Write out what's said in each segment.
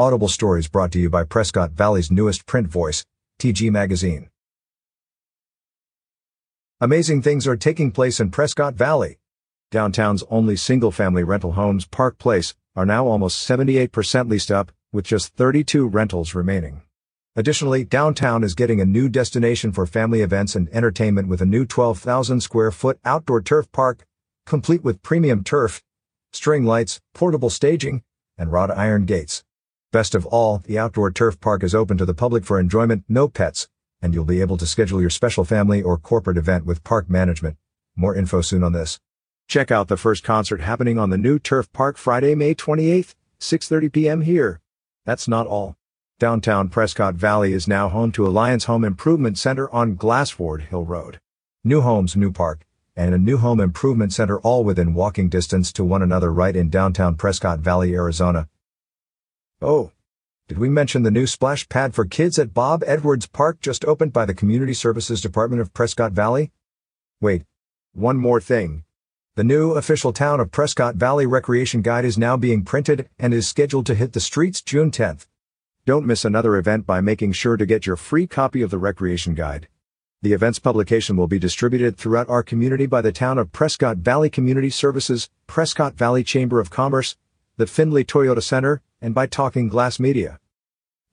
Audible Stories brought to you by Prescott Valley's newest print voice, TG Magazine. Amazing things are taking place in Prescott Valley. Downtown's only single-family rental homes, Park Place, are now almost 78% leased up, with just 32 rentals remaining. Additionally, downtown is getting a new destination for family events and entertainment with a new 12,000 square foot outdoor turf park, complete with premium turf, string lights, portable staging, and wrought iron gates. Best of all, the outdoor turf park is open to the public for enjoyment, no pets, and you'll be able to schedule your special family or corporate event with park management. More info soon on this. Check out the first concert happening on the new turf park Friday, May 28th, 6:30 p.m. here. That's not all. Downtown Prescott Valley is now home to Alliance Home Improvement Center on Glassford Hill Road. New homes, new park, and a new home improvement center all within walking distance to one another right in downtown Prescott Valley, Arizona. Oh, did we mention the new splash pad for kids at Bob Edwards Park just opened by the Community Services Department of Prescott Valley? Wait, one more thing. The new official Town of Prescott Valley Recreation Guide is now being printed and is scheduled to hit the streets June 10th. Don't miss another event by making sure to get your free copy of the Recreation Guide. The event's publication will be distributed throughout our community by the Town of Prescott Valley Community Services, Prescott Valley Chamber of Commerce, the Findlay Toyota Center, and by Talking Glass Media.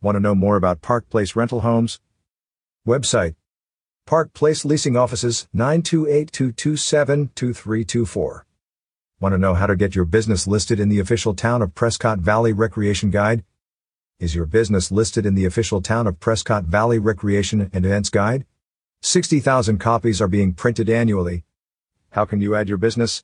Want to know more about Park Place rental homes? Website Park Place Leasing Offices 928-227-2324. Want to know how to get your business listed in the official Town of Prescott Valley Recreation Guide? Is your business listed in the official Town of Prescott Valley Recreation and Events Guide? 60,000 copies are being printed annually. How can you add your business?